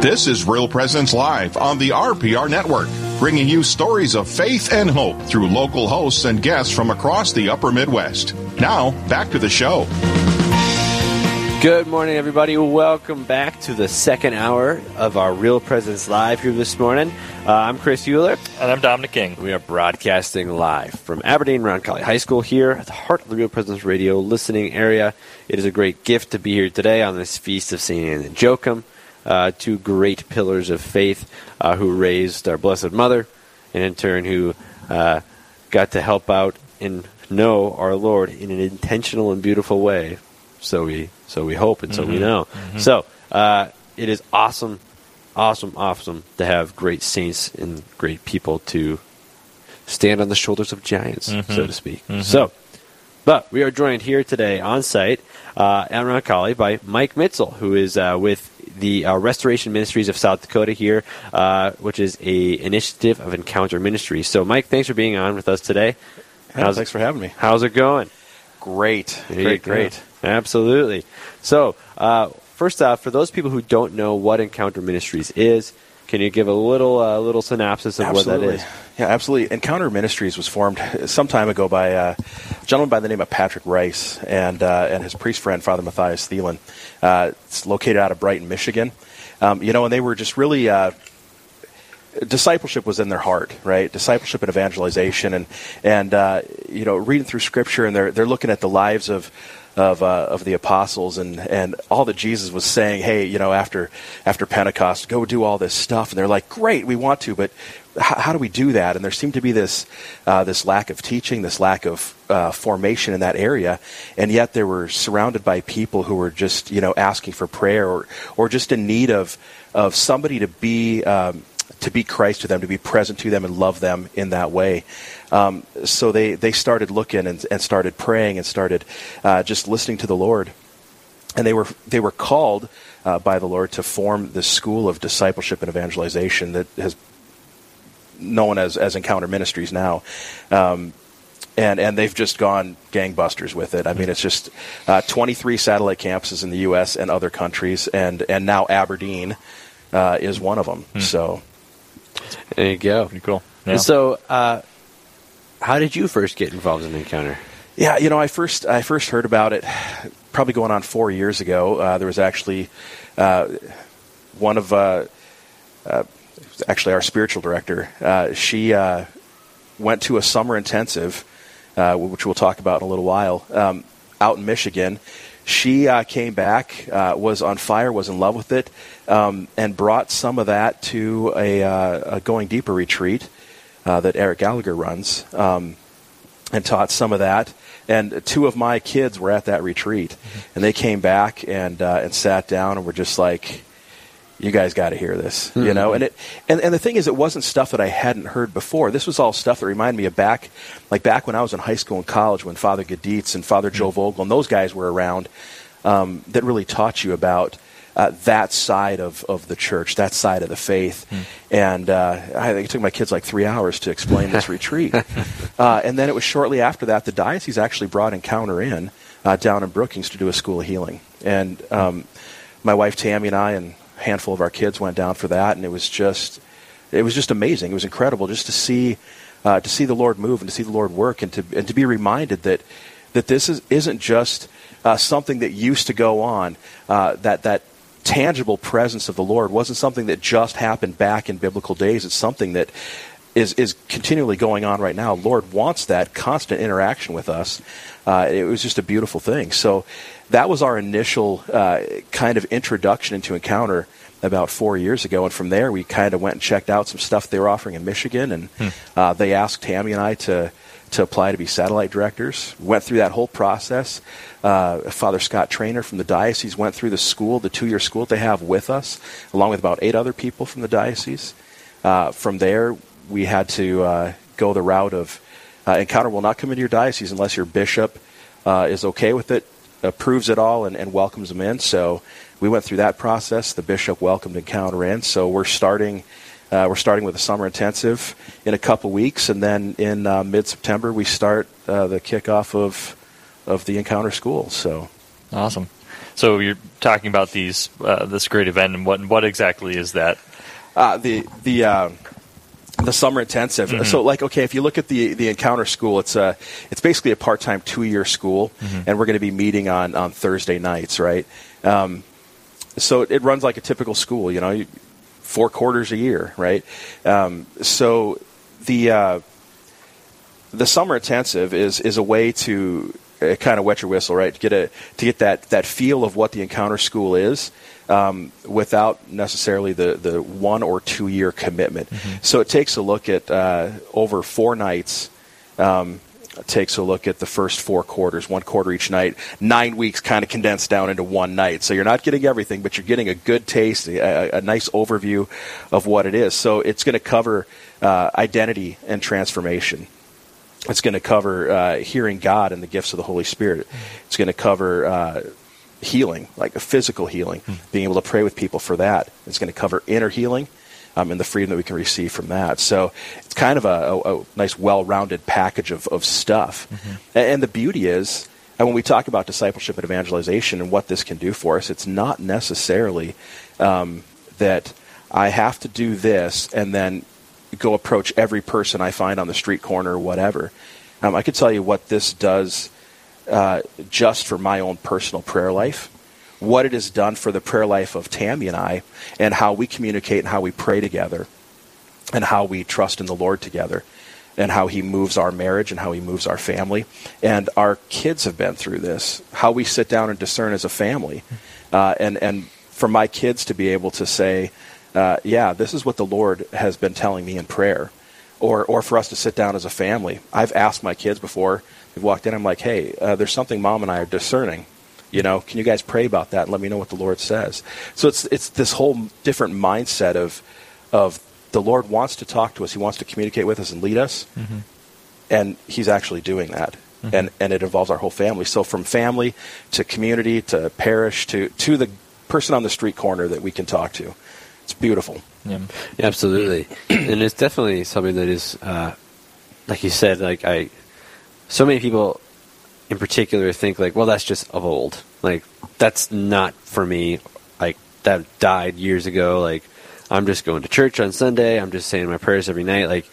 This is Real Presence Live on the RPR Network, bringing you stories of faith and hope through local hosts and guests from across the upper Midwest. Now, back to the show. Good morning, everybody. Welcome back to the second hour of our Real Presence Live here this morning. Uh, I'm Chris Euler. And I'm Dominic King. We are broadcasting live from Aberdeen Round Roncalli High School here at the heart of the Real Presence Radio listening area. It is a great gift to be here today on this feast of St. Anne and Joachim uh, two great pillars of faith uh, who raised our Blessed Mother, and in turn who uh, got to help out and know our Lord in an intentional and beautiful way. So we so we hope and so mm-hmm. we know. Mm-hmm. So uh, it is awesome, awesome, awesome to have great saints and great people to stand on the shoulders of giants, mm-hmm. so to speak. Mm-hmm. So, but we are joined here today on site uh, at Roncalli by Mike Mitzel, who is uh, with the uh, Restoration Ministries of South Dakota here, uh, which is a initiative of Encounter Ministries. So, Mike, thanks for being on with us today. Yeah, thanks for having me. How's it going? Great, great, great. Absolutely. So, uh, first off, for those people who don't know what Encounter Ministries is, can you give a little uh, little synopsis of absolutely. what that is? Yeah, absolutely. Encounter Ministries was formed some time ago by uh, a gentleman by the name of Patrick Reis and uh, and his priest friend Father Mathias Thelen. Uh, it's located out of Brighton, Michigan. Um, you know, and they were just really uh, discipleship was in their heart, right? Discipleship and evangelization, and and uh, you know, reading through Scripture, and they're they're looking at the lives of of uh, of the apostles and and all that Jesus was saying. Hey, you know, after after Pentecost, go do all this stuff, and they're like, great, we want to, but how, how do we do that? And there seemed to be this uh, this lack of teaching, this lack of uh, formation in that area, and yet they were surrounded by people who were just you know asking for prayer or or just in need of of somebody to be. Um, to be Christ to them, to be present to them and love them in that way. Um, so they, they started looking and, and started praying and started uh, just listening to the Lord. And they were, they were called uh, by the Lord to form this school of discipleship and evangelization that has known as, as Encounter Ministries now. Um, and and they've just gone gangbusters with it. I mean, it's just uh, 23 satellite campuses in the U.S. and other countries, and and now Aberdeen uh, is one of them. Hmm. So there you go. Pretty cool. Yeah. So, uh, how did you first get involved in Encounter? Yeah, you know, I first I first heard about it probably going on four years ago. Uh, there was actually uh, one of uh, uh actually our spiritual director. Uh, she uh, went to a summer intensive, which we'll talk about in a little while, um, out in Michigan. She came back, was on fire, was in love with it, um, and brought some of that to a, a going deeper retreat uh, that Eric Gallagher runs, um, and taught some of that. And two of my kids were at that retreat, mm-hmm. and they came back and uh, and sat down and were just like, "You guys got to hear this," mm-hmm. you know. And it and, and the thing is, it wasn't stuff that I hadn't heard before. This was all stuff that reminded me of back, like back when I was in high school and college, when Father Gaditz and Father mm-hmm. Joe Vogel and those guys were around, um, that really taught you about uh, that side of, of the church, that side of the faith. Mm. And uh, I think it took my kids like three hours to explain this retreat. Uh, and then it was shortly after that the diocese actually brought Encounter in uh, down in Brookings to do a school of healing. And um, my wife Tammy and I and handful of our kids went down for that, and it was just it was just amazing. It was incredible just to see uh, to see the Lord move and to see the Lord work, and to and to be reminded that that this is, isn't just uh, something that used to go on. Uh, that that tangible presence of the Lord wasn't something that just happened back in biblical days. It's something that is is continually going on right now. Lord wants that constant interaction with us. Uh, it was just a beautiful thing. So that was our initial uh, kind of introduction into Encounter about four years ago, and from there we kind of went and checked out some stuff they were offering in Michigan, and hmm. uh, they asked Tammy and I to to apply to be satellite directors. Went through that whole process. Uh, Father Scott Traynor from the diocese went through the school, the two year school they have with us, along with about eight other people from the diocese. Uh, from there, we had to uh, go the route of uh, Encounter will not come into your diocese unless your bishop uh, is okay with it, approves it all, and, and welcomes them in. So we went through that process. The bishop welcomed Encounter in. So we're starting uh, we're starting with a summer intensive in a couple weeks, and then in uh, mid-September we start uh, the kickoff of of the Encounter School. So awesome. So you're talking about these uh, this great event, and what what exactly is that? Uh, the the uh, the summer intensive. Mm-hmm. So, like, okay, if you look at the the Encounter School, it's a it's basically a part time two year school, mm-hmm. and we're going to be meeting on on Thursday nights, right? Um, so it runs like a typical school, you know, four quarters a year, right? Um, so the uh, the summer intensive is is a way to uh, kind of wet your whistle, right? To get a to get that that feel of what the Encounter School is. Um, without necessarily the, the one or two year commitment. Mm-hmm. So it takes a look at uh, over four nights. Um, takes a look at the first four quarters, one quarter each night, nine weeks kind of condensed down into one night. So you're not getting everything, but you're getting a good taste, a, a nice overview of what it is. So it's going to cover uh, identity and transformation. It's going to cover uh, hearing God and the gifts of the Holy Spirit. It's going to cover uh, healing, like a physical healing, mm. being able to pray with people for that. It's going to cover inner healing um, and the freedom that we can receive from that. So it's kind of a, a, a nice, well-rounded package of, of stuff. Mm-hmm. And, and the beauty is, and when we talk about discipleship and evangelization and what this can do for us, it's not necessarily um, that I have to do this and then go approach every person I find on the street corner or whatever. Um, I could tell you what this does uh, just for my own personal prayer life, what it has done for the prayer life of Tammy and I, and how we communicate and how we pray together, and how we trust in the Lord together, and how He moves our marriage and how He moves our family. And our kids have been through this, how we sit down and discern as a family. Uh, and, and for my kids to be able to say, uh, yeah, this is what the Lord has been telling me in prayer. Or, or for us to sit down as a family. I've asked my kids before, they've walked in, I'm like, hey, uh, there's something mom and I are discerning. You know, can you guys pray about that and let me know what the Lord says? So it's, it's this whole different mindset of, of the Lord wants to talk to us. He wants to communicate with us and lead us. Mm-hmm. And He's actually doing that. Mm-hmm. And, and it involves our whole family. So from family to community to parish to, to the person on the street corner that we can talk to it's beautiful. Yeah, yeah absolutely, and it's definitely something that is, uh, like you said, like I, so many people, in particular, think like, well, that's just of old. Like that's not for me. Like that died years ago. Like I'm just going to church on Sunday. I'm just saying my prayers every night. Like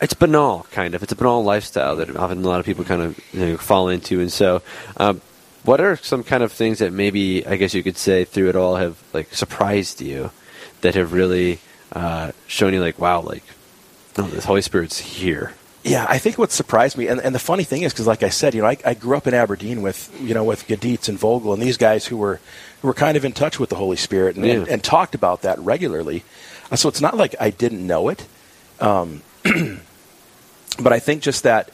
it's banal, kind of. It's a banal lifestyle that often a lot of people kind of you know, fall into, and so. Um, what are some kind of things that maybe I guess you could say through it all have like surprised you that have really uh, shown you like, wow, like, no, the Holy Spirit's here. Yeah, I think what surprised me, and, and the funny thing is, because like I said, you know, I, I, grew up in Aberdeen with, you know, with Gaditz and Vogel and these guys who were who were kind of in touch with the Holy Spirit and, yeah. and, and, talked about that regularly. Uh, so it's not like I didn't know it, um, but I think just that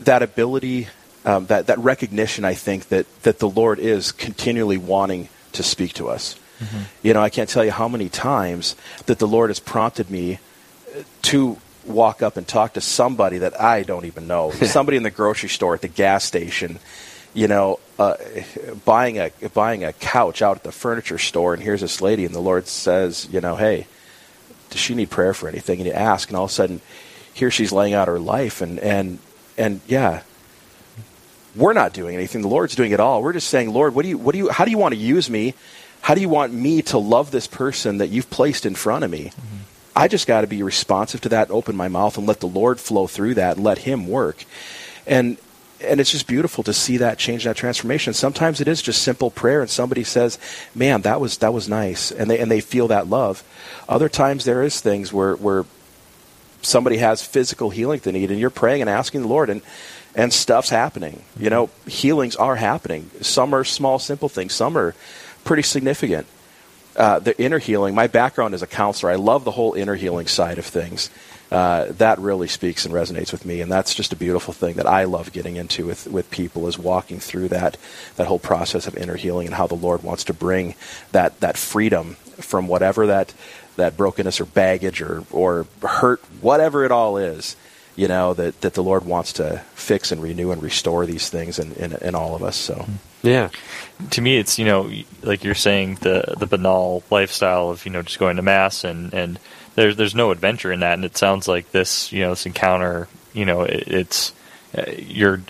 that ability, um, that that recognition, I think that that the Lord is continually wanting to speak to us. Mm-hmm. You know, I can't tell you how many times that the Lord has prompted me to walk up and talk to somebody that I don't even know, somebody in the grocery store, at the gas station, you know, uh, buying a buying a couch out at the furniture store, and here's this lady, and the Lord says, you know, hey, does she need prayer for anything? And you ask, and all of a sudden, here she's laying out her life, and and and yeah, we're not doing anything. The Lord's doing it all. We're just saying, Lord, what do you, what do you, how do you want to use me? How do you want me to love this person that you've placed in front of me? Mm-hmm. I just got to be responsive to that, open my mouth, and let the Lord flow through that, and let Him work. And and it's just beautiful to see that change, that transformation. Sometimes it is just simple prayer, and somebody says, "Man, that was that was nice," and they and they feel that love. Other times there is things where where somebody has physical healing they need, and you're praying and asking the Lord, and and stuff's happening. You know, healings are happening. Some are small, simple things. Some are pretty significant. Uh, the inner healing, my background as a counselor, I love the whole inner healing side of things. Uh, that really speaks and resonates with me, and that's just a beautiful thing that I love getting into with, with people is walking through that that whole process of inner healing and how the Lord wants to bring that that freedom from whatever that that brokenness or baggage or or hurt, whatever it all is, you know that that the Lord wants to fix and renew and restore these things in in, in all of us. So. Yeah, to me, it's you know like you're saying the the banal lifestyle of you know just going to mass and and there's there's no adventure in that, and it sounds like this you know this encounter you know it, it's uh, you're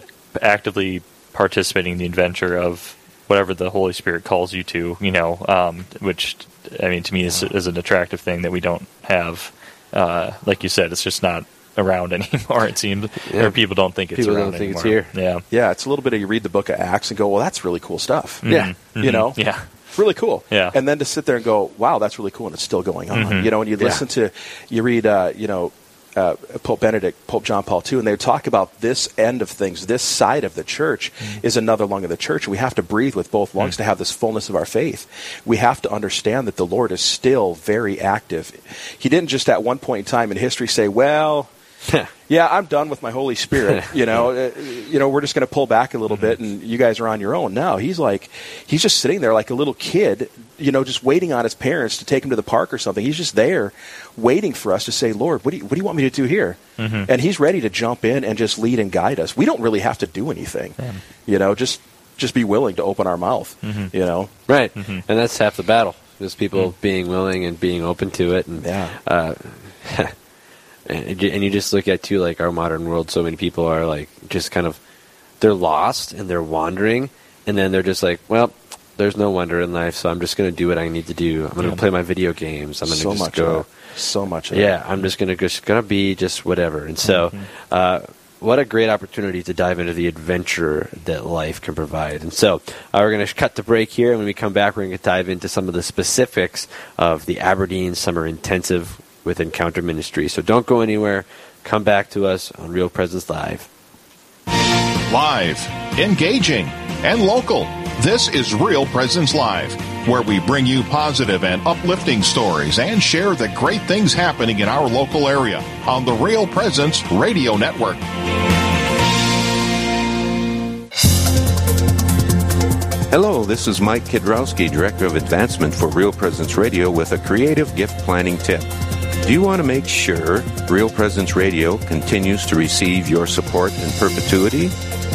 actively participating in the adventure of whatever the Holy Spirit calls you to, you know, um, which I mean to me is, is an attractive thing that we don't have. Uh, like you said, it's just not around anymore. It seems, Yeah. or people don't think it's People around don't think it's anymore. here. Yeah, Yeah, it's a little bit of you read the book of Acts and go, well, that's really cool stuff. Mm-hmm. Yeah. You mm-hmm. know? yeah, It's really cool. Yeah. And then to sit there and go, wow, that's really cool, and it's still going on. Mm-hmm. You know, and you Yeah. listen to, you read, uh, you know, uh, Pope Benedict, Pope John Paul II, and they talk about this end of things, this side of the church is another lung of the church. We have to breathe with both lungs mm. to have this fullness of our faith. We have to understand that the Lord is still very active. He didn't just at one point in time in history say, well, yeah, I'm done with my Holy Spirit. You know, uh, you know, we're just going to pull back a little bit, mm-hmm. and you guys are on your own. No, he's like, he's just sitting there like a little kid, you know, just waiting on his parents to take him to the park or something. He's just there, waiting for us to say, Lord, what do you, what do you want me to do here? Mm-hmm. And he's ready to jump in and just lead and guide us. We don't really have to do anything. You know, just just be willing to open our mouth. Mm-hmm. You know, Right, and that's half the battle. Just people being willing and being open to it, and Yeah. uh, and you and you just look at too like our modern world. So many people are like just kind of they're lost and they're wandering, and then they're just like, well, there's no wonder in life, so I'm just going to do what I need to do. I'm going to Yeah. play my video games. I'm going to so just much go. So much of Yeah, that. I'm just gonna just gonna be just whatever. And so, uh, what a great opportunity to dive into the adventure that life can provide. And so, uh, we're gonna cut the break here, and when we come back, we're gonna dive into some of the specifics of the Aberdeen Summer Intensive with Encounter Ministry. So don't go anywhere. Come back to us on Real Presence Live. Live, engaging, and local. This is Real Presence Live, where we bring you positive and uplifting stories and share the great things happening in our local area on the Real Presence Radio Network. Hello, this is Mike Kidrowski, Director of Advancement for Real Presence Radio, with a creative gift planning tip. Do you want to make sure Real Presence Radio continues to receive your support in perpetuity?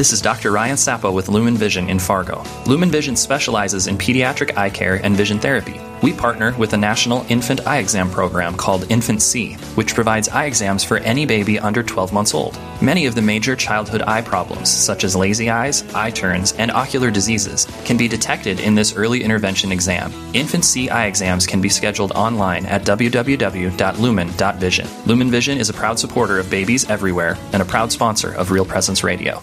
This is Dr. Ryan Sappo with Lumen Vision in Fargo. Lumen Vision specializes in pediatric eye care and vision therapy. We partner with a national infant eye exam program called InfantSEE, which provides eye exams for any baby under 12 months old. Many of the major childhood eye problems, such as lazy eyes, eye turns, and ocular diseases, can be detected in this early intervention exam. InfantSEE eye exams can be scheduled online at www.lumen.vision. Lumen Vision is a proud supporter of babies everywhere and a proud sponsor of Real Presence Radio.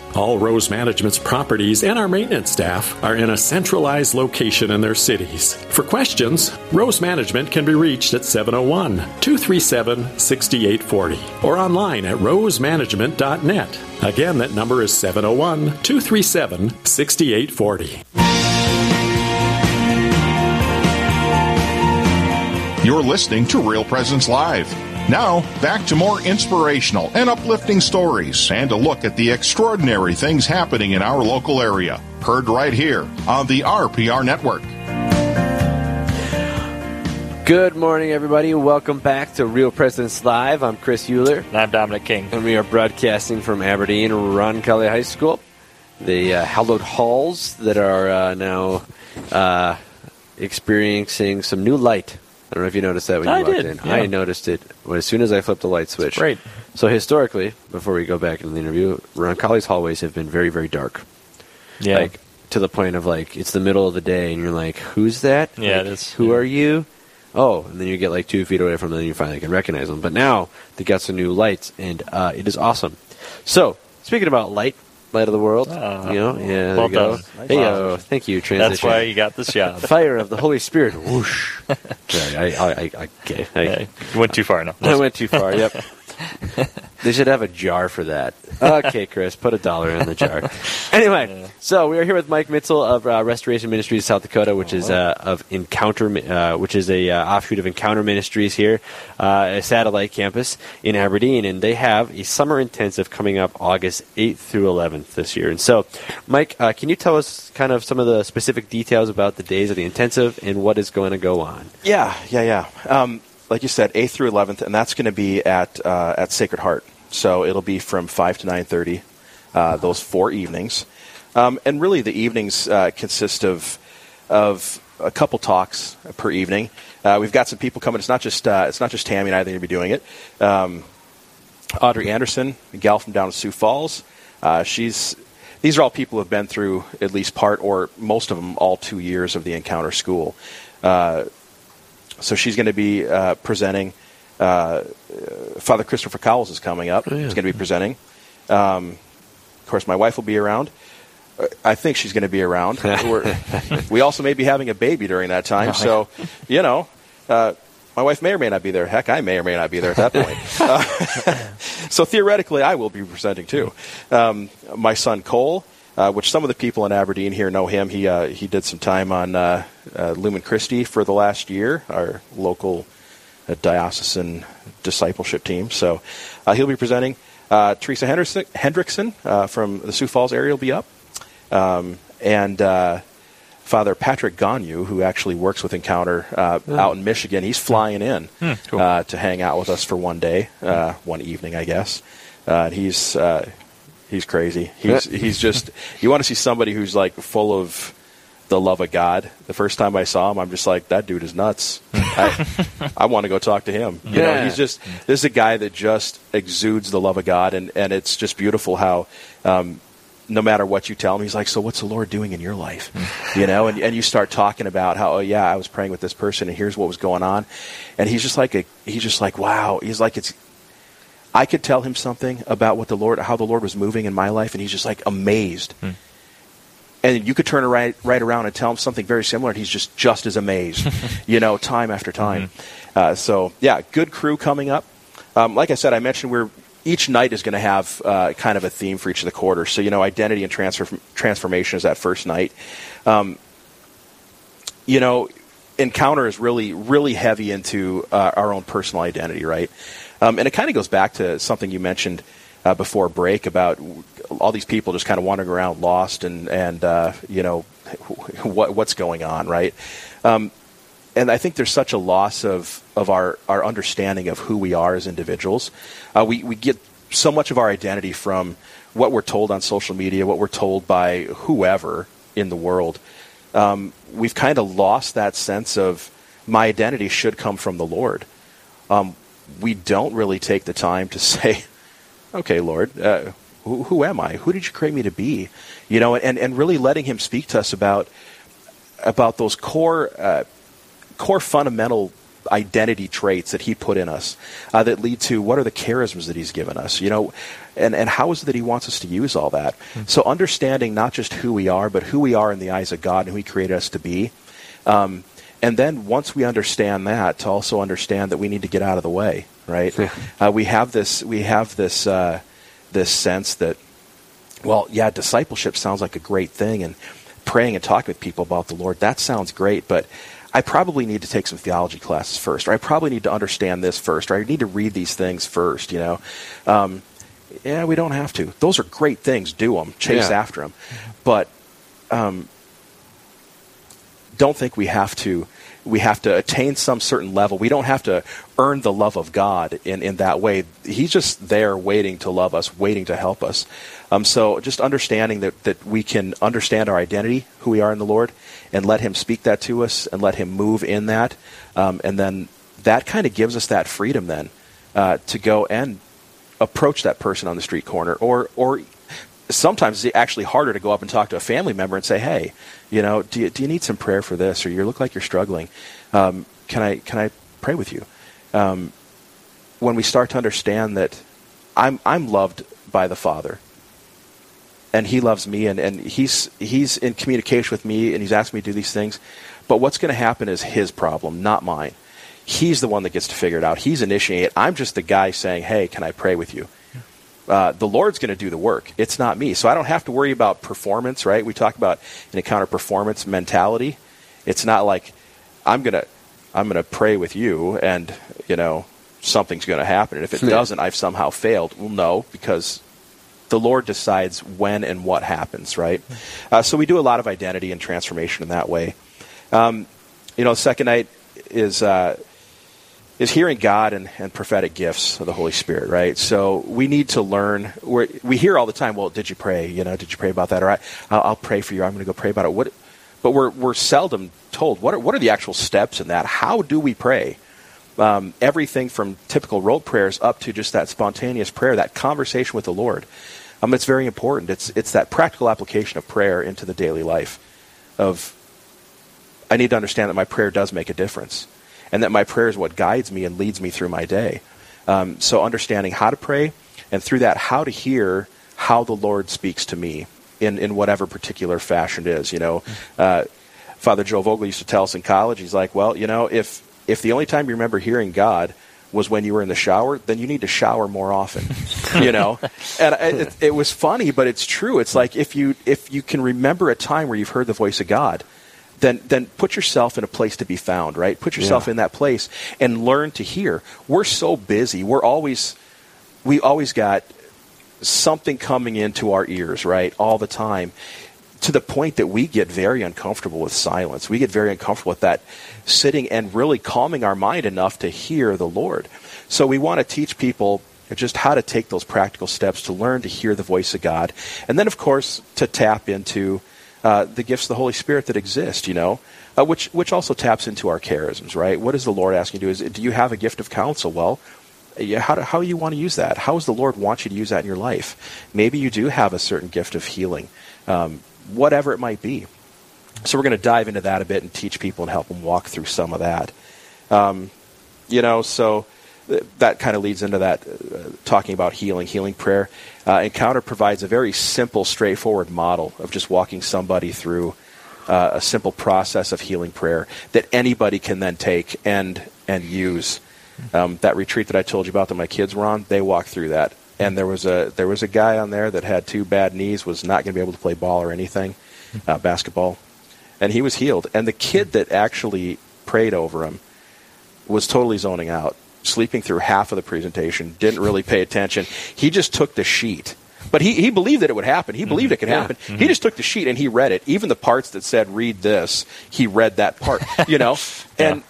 All Rose Management's properties and our maintenance staff are in a centralized location in their cities. For questions, Rose Management can be reached at 701 237 6840 or online at rosemanagement.net. Again, that number is 701 237 6840. You're listening to Real Presence Live. Now, back to more inspirational and uplifting stories and a look at the extraordinary things happening in our local area. Heard right here on the RPR Network. Good morning, everybody. Welcome back to Real Presence Live. I'm Chris Euler. And I'm Dominic King. And we are broadcasting from Aberdeen Roncalli High School, the uh, hallowed halls that are uh, now uh, experiencing some new light. I don't know if you noticed that when you I walked did, in. yeah. I noticed it as soon as I flipped the light switch. great. So historically, before we go back into the interview, Roncalli's hallways have been very, very dark. Yeah. Like to the point of like it's the middle of the day and you're like, who's that? Yeah, Like, it is. Who Yeah. are you? Oh, and then you get like two feet away from them and you finally can recognize them. But now they got some new lights and uh, it is awesome. So speaking about light, light of the world. Ah, you know, yeah. There well you go. done. Hey, Wow. yo, thank you. Transition. That's why you got this job. fire of the Holy Spirit. Whoosh. Sorry, I, I, I, I, okay, I, you went too far. No, I went too far. Yep. they should have a jar for that. Okay, Chris, put a dollar in the jar. Anyway, so we are here with Mike Mitzel of uh, Restoration Ministries South Dakota, which is uh, of Encounter, uh, which is a uh, offshoot of Encounter Ministries here, uh, a satellite campus in Aberdeen, and they have a summer intensive coming up August 8th through 11th this year. And so, Mike, uh, can you tell us kind of some of the specific details about the days of the intensive and what is going to go on? Yeah, yeah, yeah. Um, like you said, eighth through eleventh, and that's going to be at uh, at Sacred Heart. So it'll be from five to nine thirty. Uh, those four evenings, um, and really the evenings uh, consist of of a couple talks per evening. Uh, we've got some people coming. It's not just uh, it's not just Tammy and I that are going to be doing it. Um, Audrey Anderson, a gal from down in Sioux Falls. Uh, she's these are all people who have been through at least part or most of them all two years of the Encounter School. Uh, so she's going to be uh, presenting. Uh, Father Christopher Cowles is coming up. Oh, yeah. He's going to be presenting. Um, of course, my wife will be around. Uh, I think she's going to be around. We're, we also may be having a baby during that time. So, you know, uh, my wife may or may not be there. Heck, I may or may not be there at that point. Uh, so theoretically, I will be presenting too. Um, my son Cole, uh, which some of the people in Aberdeen here know him. He uh, he did some time on uh, uh, Lumen Christi for the last year, our local uh, diocesan discipleship team. So uh, he'll be presenting. Uh, Teresa Henderson, Hendrickson uh, from the Sioux Falls area will be up, um, and uh, Father Patrick Gonyeau, who actually works with Encounter uh, out in Michigan, he's flying in cool. uh, to hang out with us for one day, uh, one evening, I guess. Uh, he's uh, he's crazy. He's he's just you want to see somebody who's like full of the love of God. The first time I saw him, I'm just like that dude is nuts. I, I want to go talk to him. You know, he's just this is a guy that just exudes the love of God, and and it's just beautiful how. Um, no matter what you tell him, he's like, "So what's the Lord doing in your life?" You know, and, and you start talking about how, "Oh yeah, I was praying with this person, and here's what was going on," and he's just like, a, he's just like, "Wow," he's like, "It's." I could tell him something about what the Lord, how the Lord was moving in my life, and he's just like amazed. And you could turn right, right around and tell him something very similar, and he's just just as amazed, you know, time after time. Uh, so yeah, good crew coming up. Um, like I said, I mentioned we're each night is going to have uh, kind of a theme for each of the quarters. So you know, identity and transfer, transformation is that first night. Um, you know, encounter is really really heavy into uh, our own personal identity, right? Um, and it kind of goes back to something you mentioned uh, before break about all these people just kind of wandering around lost and and uh, you know what what's going on, right? Um, and I think there's such a loss of, of our, our understanding of who we are as individuals. Uh, we, we get so much of our identity from what we're told on social media, what we're told by whoever in the world. Um, we've kind of lost that sense of my identity should come from the Lord. Um, we don't really take the time to say, okay, Lord, uh, who, who am I? Who did you create me to be? You know, and, and really letting Him speak to us about about those core uh, core fundamental identity traits that he put in us uh, that lead to what are the charisms that he's given us you know and, and how is it that he wants us to use all that so understanding not just who we are but who we are in the eyes of god and who he created us to be um, and then once we understand that to also understand that we need to get out of the way right uh, we have this we have this uh, this sense that well, yeah, discipleship sounds like a great thing, and praying and talking with people about the Lord, that sounds great, but I probably need to take some theology classes first, or I probably need to understand this first, or I need to read these things first, you know. Um, yeah, we don't have to. Those are great things. Do them. Chase Yeah. after them. But um, don't think we have to we have to attain some certain level. We don't have to earn the love of God in, in that way. He's just there waiting to love us, waiting to help us. Um, so just understanding that, that we can understand our identity, who we are in the Lord, and let Him speak that to us and let Him move in that. Um, and then that kind of gives us that freedom then uh, to go and approach that person on the street corner or, or sometimes it's actually harder to go up and talk to a family member and say, "Hey, you know, do you, do you need some prayer for this, or you look like you're struggling? Um, can I can I pray with you?" Um, when we start to understand that I'm I'm loved by the Father, and he loves me, and, and he's he's in communication with me, and he's asking me to do these things. But what's going to happen is his problem, not mine. He's the one that gets to figure it out. He's initiating it. I'm just the guy saying, "Hey, can I pray with you?" Uh, the Lord's going to do the work. It's not me. So I don't have to worry about performance, right? We talk about an encounter performance mentality. It's not like I'm going to I'm going to pray with you and, you know, something's going to happen. And if it doesn't, I've somehow failed. Well, no, because the Lord decides when and what happens, right? Uh, so we do a lot of identity and transformation in that way. Um, you know, second night is uh, is hearing God and, and prophetic gifts of the Holy Spirit, right? So we need to learn. We're, we hear all the time, well, did you pray? You know, did you pray about that? Or I, I'll, I'll pray for you. I'm going to go pray about it. What? But we're we're seldom told what are, what are the actual steps in that. How do we pray? Um, everything from typical rote prayers up to just that spontaneous prayer, that conversation with the Lord. Um, it's very important. It's it's that practical application of prayer into the daily life. Of I need to understand that my prayer does make a difference, and that my prayer is what guides me and leads me through my day. Um, so understanding how to pray, and through that, how to hear how the Lord speaks to me in in whatever particular fashion it is. You know, uh, Father Joe Vogel used to tell us in college. He's like, well, you know, if if the only time you remember hearing God was when you were in the shower, then you need to shower more often. you know, and it, it, was funny, but it's true. It's like if you if you can remember a time where you've heard the voice of God, then then put yourself in a place to be found. Right, put yourself yeah. in that place and learn to hear. We're so busy. We're always we always got something coming into our ears, right, all the time to the point that we get very uncomfortable with silence. We get very uncomfortable with that sitting and really calming our mind enough to hear the Lord. So we want to teach people just how to take those practical steps to learn to hear the voice of God. And then, of course, to tap into uh, the gifts of the Holy Spirit that exist, you know, uh, which, which also taps into our charisms, right? What is the Lord asking you to do? Is, do you have a gift of counsel? Well, how do, how do you want to use that? How does the Lord want you to use that in your life? Maybe you do have a certain gift of healing, um, whatever it might be. So we're going to dive into that a bit and teach people and help them walk through some of that. Um, you know, so that kind of leads into that uh, talking about healing, healing prayer. Uh, Encounter provides a very simple, straightforward model of just walking somebody through uh, a simple process of healing prayer that anybody can then take and and use. Um, that retreat that I told you about that my kids were on, they walked through that, and there was a there was a guy on there that had two bad knees, was not going to be able to play ball or anything, uh, basketball and he was healed. And the kid that actually prayed over him was totally zoning out, sleeping through half of the presentation, didn't really pay attention. He just took the sheet. But he, he believed that it would happen. He believed mm-hmm. it could happen. Yeah. Mm-hmm. He just took the sheet and he read it. Even the parts that said "read this," he read that part. You know, and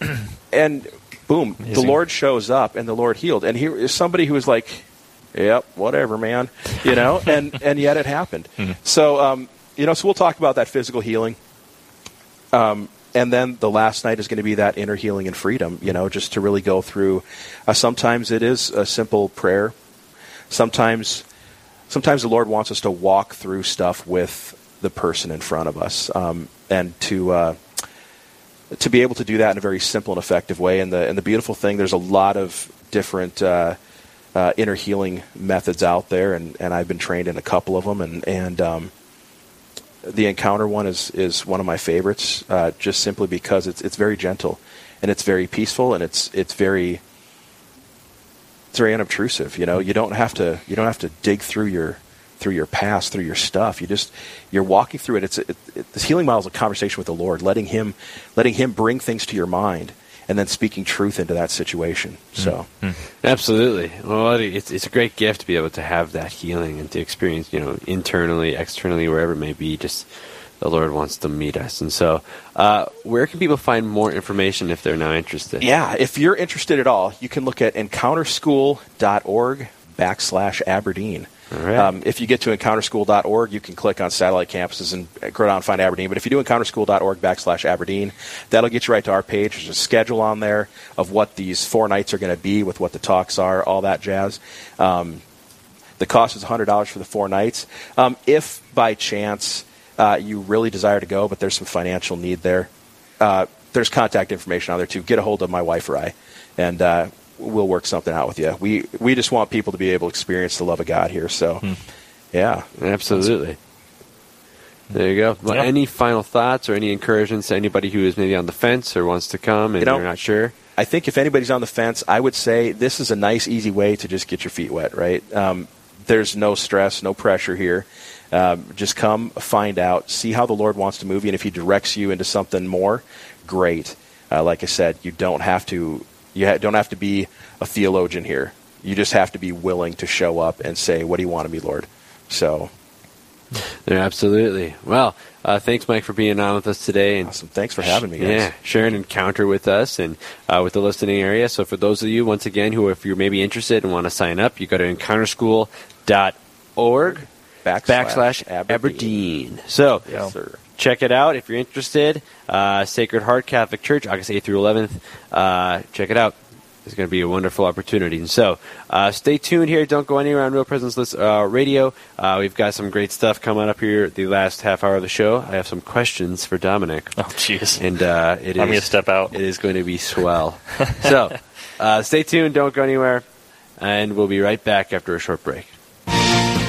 yeah. and boom, Amazing. the Lord shows up and the Lord healed. And here is somebody who was like, "Yep, whatever, man," you know, and and yet it happened. Mm-hmm. So um, you know, so we'll talk about that physical healing. Um, and then the last night is going to be that inner healing and freedom, you know, just to really go through. Uh, sometimes it is a simple prayer. Sometimes, sometimes the Lord wants us to walk through stuff with the person in front of us, um, and to uh, to be able to do that in a very simple and effective way. And the and the beautiful thing, there's a lot of different uh, uh, inner healing methods out there, and, and I've been trained in a couple of them, and and um, the encounter one is is one of my favorites, uh, just simply because it's it's very gentle, and it's very peaceful, and it's it's very it's very unobtrusive. You know, you don't have to you don't have to dig through your through your past, through your stuff. You just you're walking through it. It's it, it, this healing model is a conversation with the Lord, letting him letting him bring things to your mind and then speaking truth into that situation. So, mm-hmm. absolutely. Well, it's it's a great gift to be able to have that healing and to experience, you know, internally, externally, wherever it may be. Just the Lord wants to meet us, and so uh, where can people find more information if they're now interested? Yeah, if you're interested at all, you can look at encounterschool.org backslash Aberdeen. Right. Um, if you get to encounterschool.org, you can click on satellite campuses and go down and find Aberdeen. But if you do encounterschool.org backslash Aberdeen, that'll get you right to our page. There's a schedule on there of what these four nights are going to be, with what the talks are, all that jazz. Um, the cost is $100 for the four nights. Um, if by chance uh, you really desire to go, but there's some financial need there, uh, there's contact information on there too. Get a hold of my wife or I, and uh, we'll work something out with you. We we just want people to be able to experience the love of God here. So, hmm. Yeah. Absolutely. There you go. Well, Yeah. Any final thoughts or any encouragements to anybody who is maybe on the fence or wants to come and You know- they're not sure? I think if anybody's on the fence, I would say this is a nice, easy way to just get your feet wet, right? Um, there's no stress, no pressure here. Um, just come, find out, see how the Lord wants to move you, and if He directs you into something more, great. Uh, like I said, you don't have to you ha- don't have to be a theologian here. You just have to be willing to show up and say, "What do you want of me, Lord?" So, Yeah, absolutely. Well, uh, thanks, Mike, for being on with us today. And awesome. Thanks for having me, guys. Yeah, share an encounter with us and uh, with the listening area. So for those of you, once again, who if you're maybe interested and want to sign up, you go to encounterschool.org Backslash backslash Aberdeen. Aberdeen. So Yes, sir. Check it out if you're interested. Uh, Sacred Heart Catholic Church, August 8th through 11th. Uh, check it out. It's going to be a wonderful opportunity. And so uh, stay tuned here. Don't go anywhere on Real Presence List, uh, Radio. Uh, we've got some great stuff coming up here the last half hour of the show. I have some questions for Dominic. Oh, jeez. And uh, it I'm gonna step out. It is going to be swell. so uh, stay tuned. Don't go anywhere. And we'll be right back after a short break.